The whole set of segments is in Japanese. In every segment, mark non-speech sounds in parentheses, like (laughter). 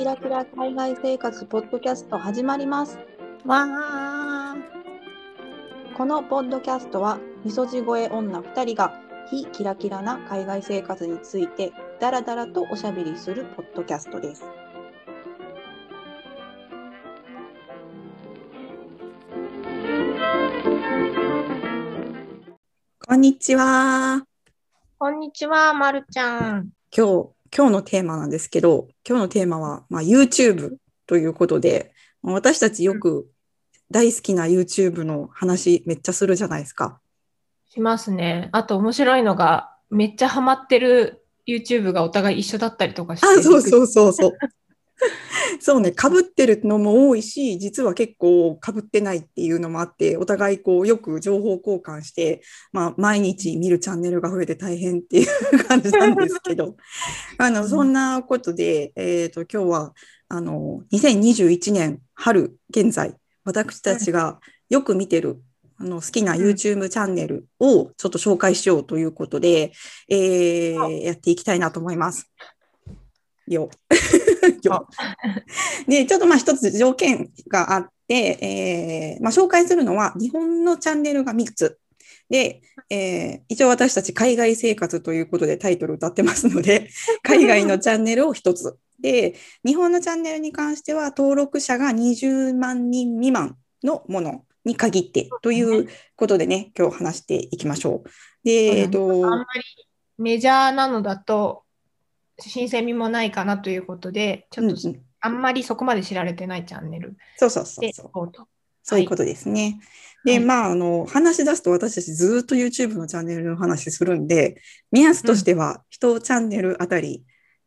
キラキラ海外生活ポッドキャスト始まります。わあ。このポッドキャストは、みそじ声女2人が非キラキラな海外生活についてダラダラとおしゃべりするポッドキャストです。こんにちは。こんにちは、まるちゃん。今日、今日のテーマなんですけど、今日のテーマは、まあ、YouTube ということで、私たちよく大好きな YouTube の話めっちゃするじゃないですか。しますね。あと面白いのが、めっちゃハマってる YouTube がお互い一緒だったりとかして。あ、そうそうそうそう。(laughs) そうね、かぶってるのも多いし、実は結構かぶってないっていうのもあって、お互いこうよく情報交換して、まあ、毎日見るチャンネルが増えて大変っていう感じなんですけど、(laughs) あのそんなことで、えー、と今日はあの2021年春現在、私たちがよく見てるあの好きな YouTube チャンネルをちょっと紹介しようということで、えーやっていきたいなと思います。よ。(laughs) よで、ちょっとまあ一つ条件があって、えーまあ、紹介するのは日本のチャンネルが3つ。で、えー一応私たち海外生活ということでタイトル歌ってますので、(laughs) 海外のチャンネルを1つ。で、日本のチャンネルに関しては登録者が20万人未満のものに限ってということでね、今日話していきましょう。で、えっと、あんまりメジャーなのだと、新鮮味もないかなということで、ちょっとうんうんあんまりそこまで知られてないチャンネルそうそうそうでそう。そういうことですね。で、はいまあ、あの、話し出すと私たちずっと YouTube のチャンネルの話するんで、目安としては、1チャンネルあたり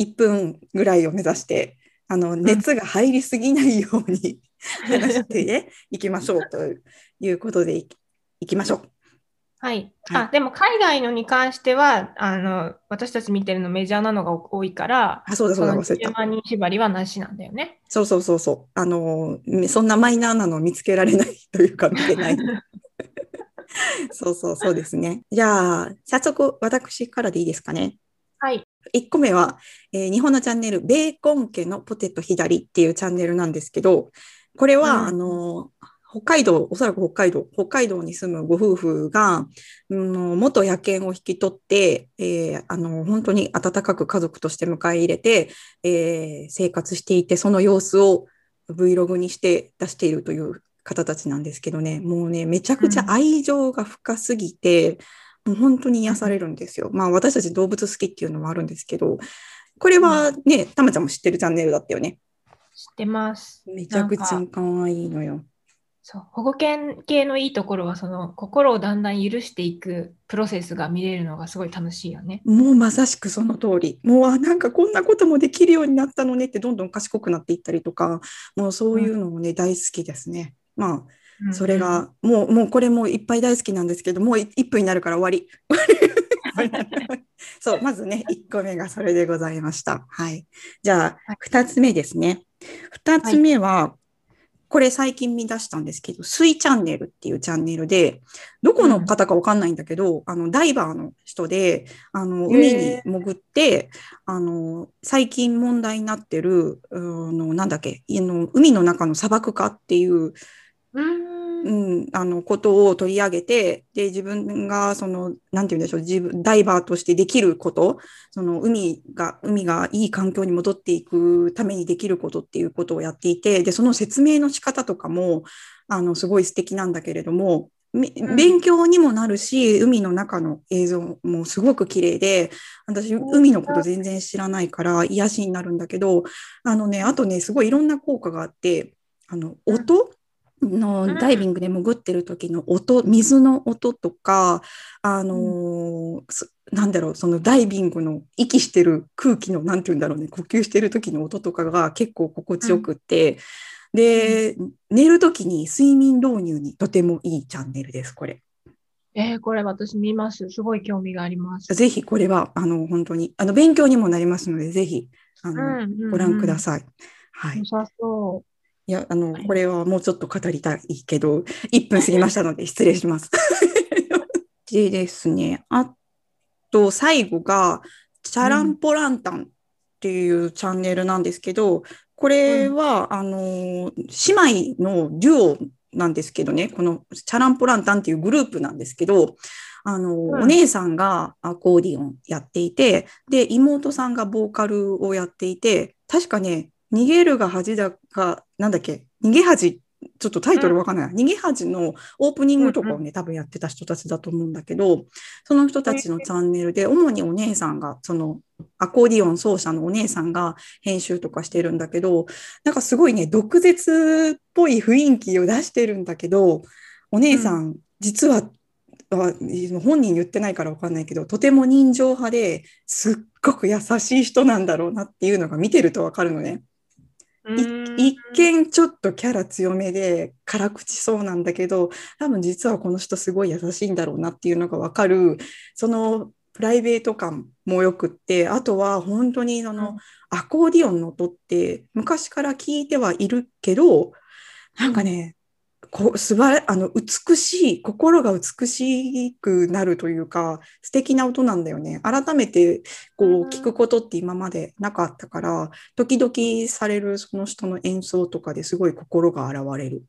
1分ぐらいを目指して、あの、熱が入りすぎないように (laughs) 話して、ね、いきましょうということでいいきましょう。はい。はいあ、でも海外のに関しては、あの、私たち見てるのメジャーなのが多いから、あ、そうだそうだ、の10忘れた。万人縛りはなしなんだよね。そうそうそうそう。あの、そんなマイナーなのを見つけられない (laughs) というか、見てない。(laughs) そうそうそうですね。じゃあ、早速私からでいいですかね。はい。1個目は、えー日本のチャンネル、ベーコン家のポテト左っていうチャンネルなんですけど、これは、うんあの、北海道、おそらく北海道、北海道に住むご夫婦が、うん、元野犬を引き取って、えーあの、本当に温かく家族として迎え入れて、えー生活していて、その様子を Vlog にして出しているという方たちなんですけどね、もうね、めちゃくちゃ愛情が深すぎて、もう本当に癒されるんですよ。まあ私たち動物好きっていうのもあるんですけど、これはね、たまちゃんも知ってるチャンネルだったよね。知ってます。めちゃくちゃ可愛いのよ。そう保護犬系のいいところはその心をだんだん許していくプロセスが見れるのがすごい楽しいよね。もうまさしくその通り。もうあなんかこんなこともできるようになったのねってどんどん賢くなっていったりとか、もうそういうのもね、大好きですね。まあ、それが、もう、もうこれもいっぱい大好きなんですけど、もう1分になるから終わり。(laughs) そう、まずね、1個目がそれでございました。はい。じゃあはい、2つ目ですね。2つ目は、これ最近見出したんですけど、水チャンネルっていうチャンネルで、どこの方かわかんないんだけど、あの、ダイバーの人で、あの、海にへ潜って、あの、最近問題になってる、あの、なんだっけ、あの海の中の砂漠化っていう、うーんうん、あのことを取り上げて、で、自分が、その、なんて言うんでしょう、自分、ダイバーとしてできること、その、海が、海がいい環境に戻っていくためにできることっていうことをやっていて、で、その説明の仕方とかも、あの、すごい素敵なんだけれども、勉強にもなるし、海の中の映像もすごく綺麗で、私、海のこと全然知らないから癒しになるんだけど、あのね、あとね、すごいいろんな効果があって、あの、音のダイビングで潜ってる時の音、水の音とか、あのなんだろう、そのダイビングの息してる空気の、なんて言うんだろうね、呼吸してる時の音とかが結構心地よくって、で、寝る時に睡眠導入にとてもいいチャンネルです、これ。えーこれ私見ます。すごい興味があります。ぜひこれは、あの、本当に、あの、勉強にもなりますので、ぜひ、あの、ご覧くだささい。はい。良さそいや、あのは、い。これはもうちょっと語りたいけど、1分過ぎましたので失礼します。(laughs) でですね、あと最後が、チャランポランタンっていうチャンネルなんですけど、ここれは、あの、姉妹のデュオなんですけどね、このチャランポランタンっていうグループなんですけど、あの、うん。お姉さんがアコーディオンやっていて、で、妹さんがボーカルをやっていて、確かね、逃げるが恥だか、なんだっけ、逃げ恥、ちょっとタイトルわかんない。逃げ恥のオープニングとかをね、多分やってた人たちだと思うんだけど、その人たちのチャンネルで、主にお姉さんが、その、アコーディオン奏者のお姉さんが編集とかしてるんだけど、なんかすごいね、毒舌っぽい雰囲気を出してるんだけど、お姉さん、実は、あ本人言ってないからわかんないけど、とても人情派ですっごく優しい人なんだろうなっていうのが見てるとわかるのね。い一見ちょっとキャラ強めで辛口そうなんだけど多分実はこの人すごい優しいんだろうなっていうのが分かるそのプライベート感もよくってあとは本当にその、うん。アコーディオンの音って昔から聞いてはいるけどなんかねこう素晴らあの美しい心が美しくなるというか素敵な音なんだよね。改めてこうんう聞くことって今までなかったから時々されるその人の演奏とかですごい心が洗われる。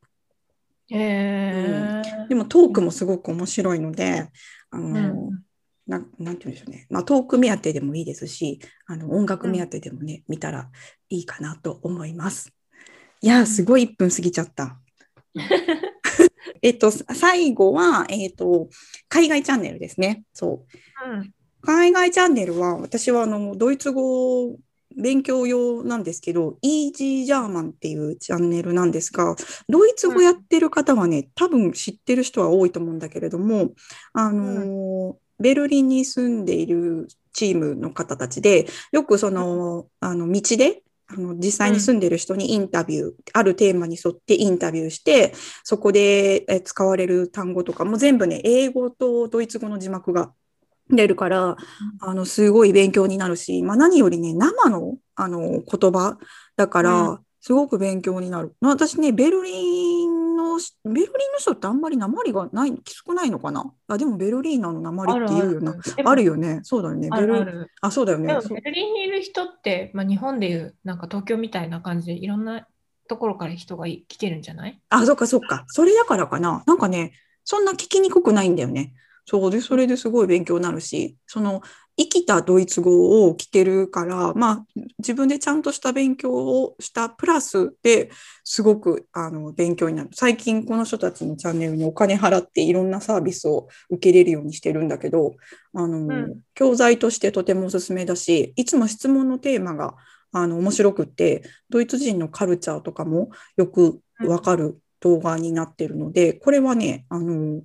へー。でもトークもすごく面白いのであの、うん。ななんて言うんでしょうね、まあ、トーク目当てでもいいですしあの音楽目当てでもね、見たらいいかなと思います。いやーすごい1分過ぎちゃった (laughs) えっと最後は、えっと、海外チャンネルですね。そう。うん。海外チャンネルは私はあのドイツ語勉強用なんですけど、イージージャーマンっていうチャンネルなんですが、ドイツ語やってる方はね、多分知ってる人は多いと思うんだけれども、あのーベルリンに住んでいるチームの方たちで、よくその、あの道で、あの実際に住んでる人にインタビュー、あるテーマに沿ってインタビューして、そこでえ使われる単語とかも全部ね、英語とドイツ語の字幕が出るから、あの、すごい勉強になるし、まあ何よりね、生の、あの、言葉だから、うん。すごく勉強になる。私ね、ベルリンの、ベルリンの人ってあんまり訛りがない、きつくないのかな？あ、でもベルリーナの訛りって言うよな。でもあるよね。そうだよね。あベルるあそうだよねベルリンにいる人って、まあ、日本でいうなんか東京みたいな感じでいろんなところから人がい来てるんじゃない？あ、そっかそっか。それだからかな。なんかね、そんな聞きにくくないんだよね。そうで、それですごい勉強になるし、その、生きたドイツ語を聞けるから、まあ、自分でちゃんとした勉強をしたプラスですごくあの勉強になる。最近この人たちのチャンネルにお金払っていろんなサービスを受けれるようにしてるんだけど、あの、ん教材としてとてもおすすめだし、いつも質問のテーマがあの面白くって、ドイツ人のカルチャーとかもよくわかる動画になってるので、これはね、あの、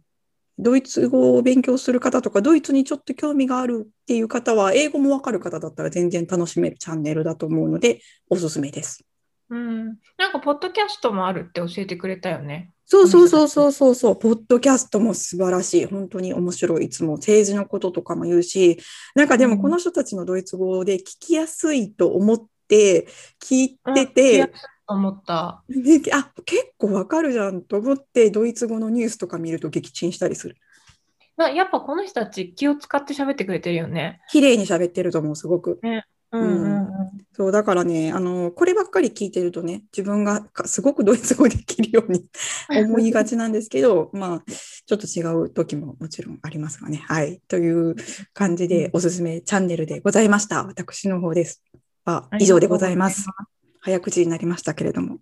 ドイツ語を勉強する方とか、ドイツにちょっと興味があるっていう方は、英語もわかる方だったら全然楽しめるチャンネルだと思うので、おすすめです。うん。なんか、ポッドキャストもあるって教えてくれたよね。そうそうそうそうそうそう、ポッドキャストも素晴らしい。本当に面白い。いつも政治のこととかも言うし、なんかでもうんこの人たちのドイツ語で聞きやすいと思って聞いてて思った。ねあ、結構わかるじゃんと思って、ドイツ語のニュースとか見ると撃沈したりする。なやっぱこの人たち気を使って喋ってくれてるよね。綺麗に喋ってると思う、すごく。うんうんうん。そう、だからね、あの、こればっかり聞いてるとね、自分がかすごくドイツ語できるように (laughs) 思いがちなんですけど、まあ、ちょっと違う時ももちろんありますがね。はい。という感じでおすすめチャンネルでございました。私の方です。は以上でございます。早口になりましたけれども。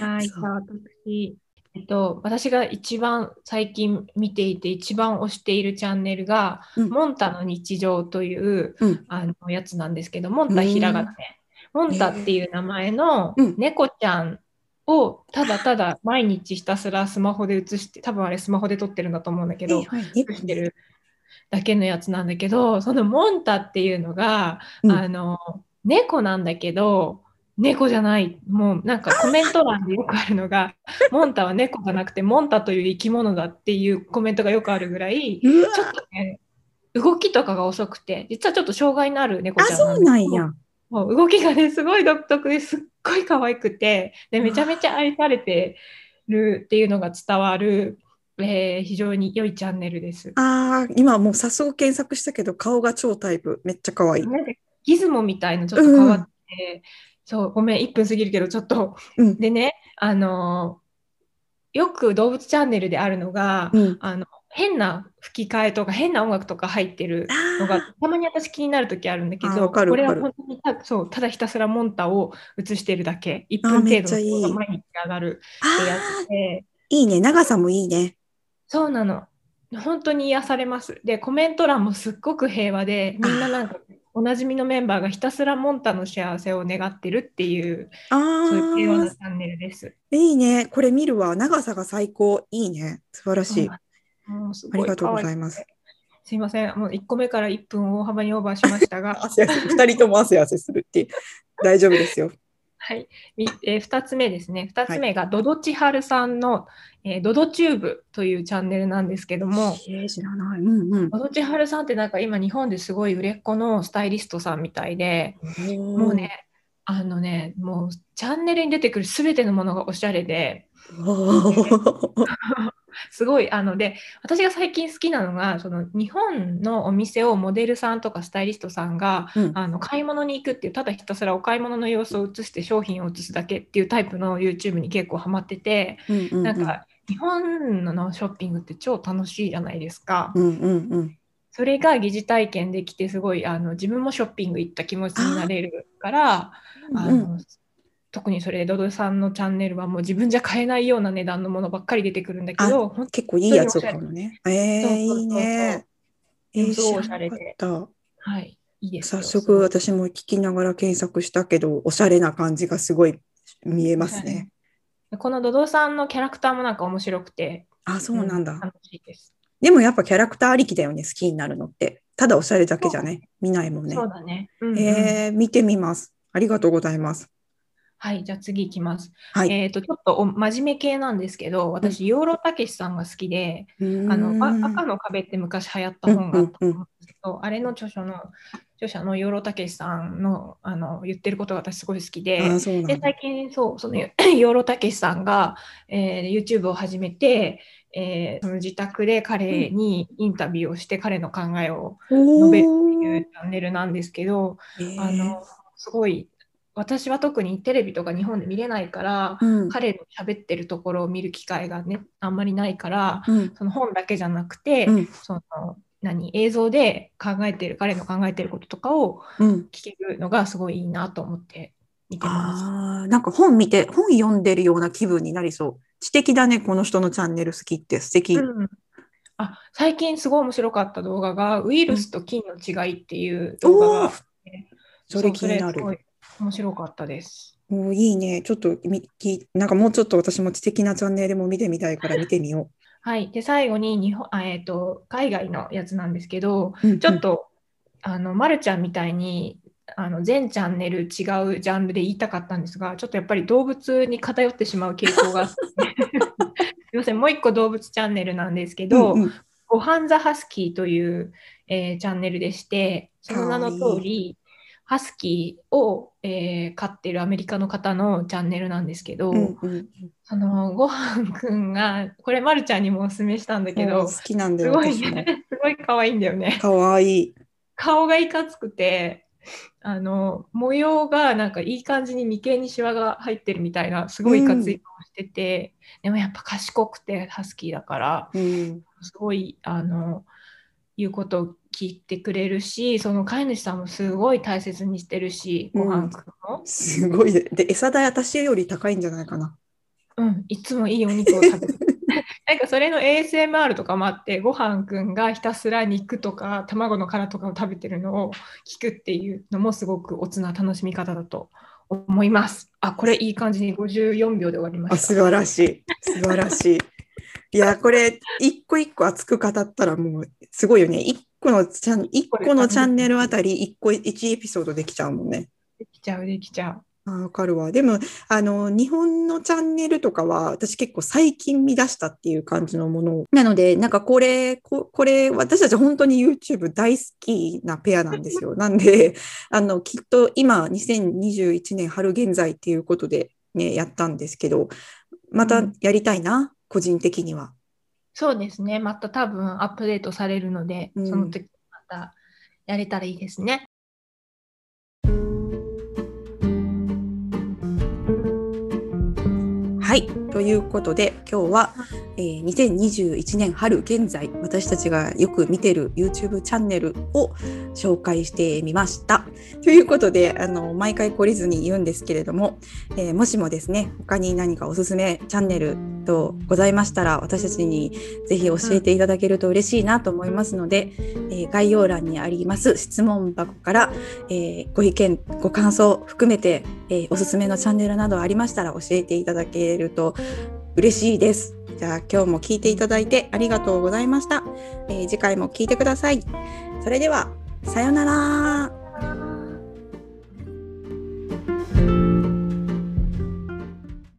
はい、じゃあ私、えっと、私が一番最近見ていて一番推しているチャンネルが、うん。モンタの日常という、うん。あのやつなんですけど、モンタひらがなね。モンタっていう名前のうん。猫ちゃんをただただ毎日ひたすらスマホで写して、多分あれスマホで撮ってるんだと思うんだけど、写してるだけのやつなんだけど、そのモンタっていうのが、うん。あの、猫なんだけど、猫じゃない。もうなんかコメント欄でよくあるのが、(laughs) モンタは猫じゃなくて、モンタという生き物だっていうコメントがよくあるぐらい、ちょっとね、動きとかが遅くて、実はちょっと障害のある猫あ、ちゃんそうなんや。もう動きがね、すごい独特ですっごい可愛くて、で、めちゃめちゃ愛されてるっていうのが伝わる、えー非常に良いチャンネルです。ああ、今もう早速検索したけど、顔が超タイプ。めっちゃ可愛い。なんかギズモみたいなちょっと変わってて、そう、ごめん、1分過ぎるけど、ちょっと。うん。でね、あの、よく動物チャンネルであるのが、うん。あの、変な吹き替えとか変な音楽とか入ってるのがたまに私気になる時あるんだけどこれは本当にたそうただひたすらモンタを映してるだけ。1あ分程度の毎日上がるってやあつで。いいね。長さもいいね。そうなの。本当に癒されます。でコメント欄もすっごく平和でみんななんかおなじみのメンバーがひたすらモンタの幸せを願ってるっていうあそういう平和なあチャンネルです。いいね。これ見るわ。長さが最高。いいね。素晴らしい。もうすありがとうございまます。すいません、もう1個目から1分大幅にオーバーしましたが、(laughs) 汗汗二人とも汗汗するって。大丈夫ですよ。はい、みえー、2つ目ですね。2つ目がドド千春さんの、えードドチューブというチャンネルなんですけども、えー知らない。うんうん。ドド千春さんってなんか今日本ですごい売れっ子のスタイリストさんみたいで、ももう。ね、あのね、もうチャンネルに出てくるすべてのものがおしゃれで、(laughs) すごい、あので、私が最近好きなのが、その日本のお店をモデルさんとかスタイリストさんが、うんあの買い物に行くっていう、ただひたすらお買い物の様子を映して商品を映すだけっていうタイプの YouTube に結構ハマってて、うんうんうんなんか日本のショッピングって超楽しいじゃないですか。うんうんうん。それが疑似体験できて、すごいあの自分もショッピング行った気持ちになれるから、あうんの特にそれドドさんのチャンネルはもう自分じゃ買えないような値段のものばっかり出てくるんだけど、本結構いいやつを買うのね。えー、そうそうそういいね。えー、すごいおしゃれで。はい、いいですよ早速私も聞きながら検索したけど、おしゃれな感じがすごい見えますね。このドドさんのキャラクターもなんか面白くて、あ、そうなんだ。楽しいです。でもやっぱキャラクターありきだよね、好きになるのって。ただおしゃれだけじゃね、見ないもんねそ。うだね。うんうんえー、見てみます。ありがとうございます。はい、じゃあ次いきます。はい。えっ、と、ちょっとお真面目系なんですけど、私、養老たけしさんが好きで、ああの、あ赤の壁って昔流行った本があったと思うんですけど、あれの著書の、著者の養老たけしさんのあの言ってることが私すごい好きで、で、だ。最近、そう、その養老たけしさんが、えー YouTube を始めて、えーその自宅で彼にインタビューをして、彼の考えを述べるっていうチャンネルなんですけど、あの、すごい、私は特にテレビとか日本で見れないから、うん。彼の喋ってるところを見る機会がね、あんまりないから、うん。その本だけじゃなくて、うん。その何映像で考えてる彼の考えてることとかをうん。聞けるのがすごいいいなと思って見てます。あーなんか本見て、本読んでるような気分になりそう。知的だね、この人のチャンネル好きって。素敵。うん。あ最近すごい面白かった動画がウイルスと菌の違いっていう動画があって、それ気になる面白かったです。もういいね。ちょっとみき、なんかもうちょっと私も知的なチャンネルも見てみたいから見てみよはい、で最後に日本あ、えー、と海外のやつなんですけど、う。うんちょっと、あの、まるちゃんみたいに、あの全チャンネル違うジャンルで言いたかったんですが、ちょっとやっぱり動物に偏ってしまう傾向が (laughs) すみません、もう一個動物チャンネルなんですけど、うんうんごはんザハスキーという、えーチャンネルでして、その名の通り、ハスキーを、えー飼ってるアメリカの方のチャンネルなんですけど、うんうんそのごはんくんが、これ、まるちゃんにもおすすめしたんだけど、好きなんだよ、すごい。ね、(laughs) すごい可愛いんだよね。かわいい。顔がいかつくて、あの模様がなんかいい感じに眉間にシワが入ってるみたいな、すごいいかつい顔してて、でもやっぱ賢くてハスキーだから、うん。すごいあの言うことを聞いてくれるし、その飼い主さんもすごい大切にしてるし、うんごはんくんも、すごいね。で、餌代私より高いんじゃないかな。うん、いつもいいお肉を食べてる。(laughs) なんかそれの ASMR とかもあって、ごはんくんがひたすら肉とか卵の殻とかを食べてるのを聞くっていうのもすごくおつな楽しみ方だと思います。あ、これいい感じに54秒で終わりまあ、した。素晴らしい。素晴らしい。いや、これ、一個一個熱く語ったらもう、すごいよね。一個のチャン、一個のチャンネルあたり、一個、一エピソードできちゃうもんね。できちゃう、できちゃう。あわかるわ。でも、あの、日本のチャンネルとかは、私結構最近見出したっていう感じのもの。なので、なんかこれ、ここれ、私たち本当に YouTube 大好きなペアなんですよ。(laughs) なんで、あの、きっと今、2021年春現在っていうことでね、やったんですけど、またやりたいな、個人的には。そうですね。また多分アップデートされるので、うん、その時またやれたらいいですね。はい、ということで今日は、えー、2021年春現在私たちがよく見てる YouTube チャンネルを紹介してみました。ということであの毎回懲りずに言うんですけれども、えー、もしもですね他に何かおすすめチャンネルとございましたら、私たちにぜひ教えていただけると嬉しいなと思いますので、えー、概要欄にあります質問箱から、えー、ご意見、ご感想含めて、えー、おすすめのチャンネルなどありましたら教えていただけると嬉しいです。じゃあ今日も聞いていただいてありがとうございました。えー、次回も聞いてください。それでは、さようなら。